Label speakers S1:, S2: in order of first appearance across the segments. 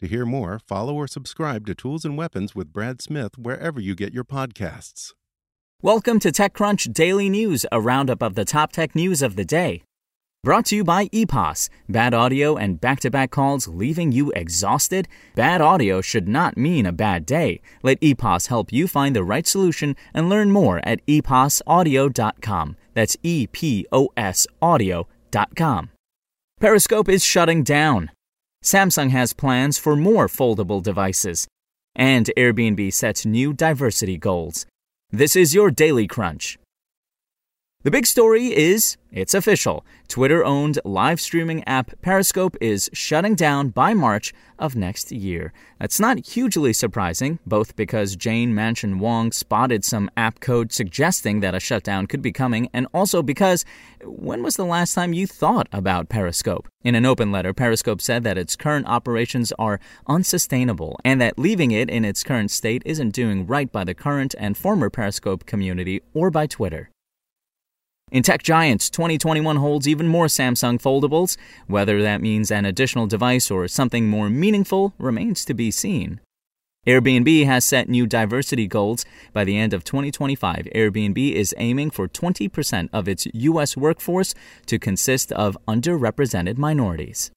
S1: To hear more, follow or subscribe to Tools and Weapons with Brad Smith wherever you get your podcasts.
S2: Welcome to TechCrunch Daily News, a roundup of the top tech news of the day. Brought to you by EPOS. Bad audio and back to back calls leaving you exhausted? Bad audio should not mean a bad day. Let EPOS help you find the right solution and learn more at eposaudio.com. That's E P O S audio.com. Periscope is shutting down. Samsung has plans for more foldable devices. And Airbnb sets new diversity goals. This is your Daily Crunch. The big story is it's official. Twitter owned live streaming app Periscope is shutting down by March of next year. That's not hugely surprising, both because Jane Manchun Wong spotted some app code suggesting that a shutdown could be coming, and also because when was the last time you thought about Periscope? In an open letter, Periscope said that its current operations are unsustainable and that leaving it in its current state isn't doing right by the current and former Periscope community or by Twitter. In Tech Giants, 2021 holds even more Samsung foldables. Whether that means an additional device or something more meaningful remains to be seen. Airbnb has set new diversity goals. By the end of 2025, Airbnb is aiming for 20% of its U.S. workforce to consist of underrepresented minorities.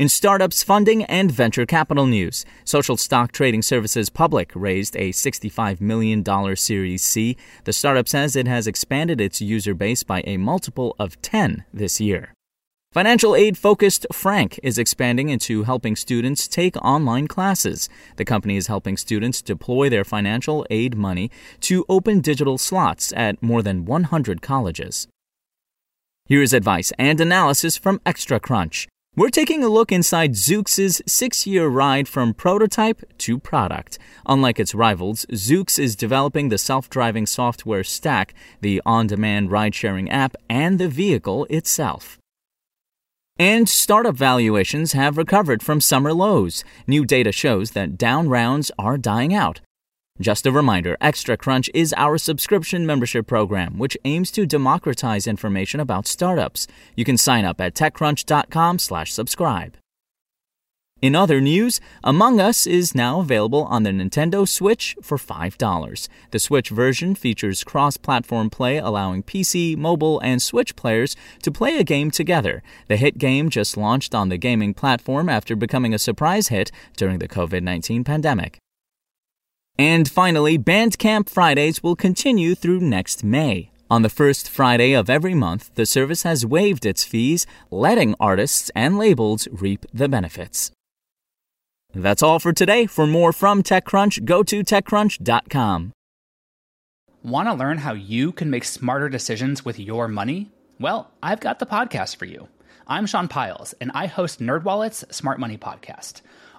S2: In startups funding and venture capital news, social stock trading services Public raised a $65 million Series C. The startup says it has expanded its user base by a multiple of 10 this year. Financial aid focused Frank is expanding into helping students take online classes. The company is helping students deploy their financial aid money to open digital slots at more than 100 colleges. Here's advice and analysis from Extra Crunch. We're taking a look inside Zoox's six year ride from prototype to product. Unlike its rivals, Zoox is developing the self driving software stack, the on demand ride sharing app, and the vehicle itself. And startup valuations have recovered from summer lows. New data shows that down rounds are dying out. Just a reminder, Extra Crunch is our subscription membership program, which aims to democratize information about startups. You can sign up at techcrunch.com/slash subscribe. In other news, Among Us is now available on the Nintendo Switch for $5. The Switch version features cross platform play, allowing PC, mobile, and Switch players to play a game together. The hit game just launched on the gaming platform after becoming a surprise hit during the COVID 19 pandemic. And finally, Bandcamp Fridays will continue through next May. On the first Friday of every month, the service has waived its fees, letting artists and labels reap the benefits. That's all for today. For more from TechCrunch, go to TechCrunch.com.
S3: Want to learn how you can make smarter decisions with your money? Well, I've got the podcast for you. I'm Sean Pyles, and I host NerdWallet's Smart Money Podcast.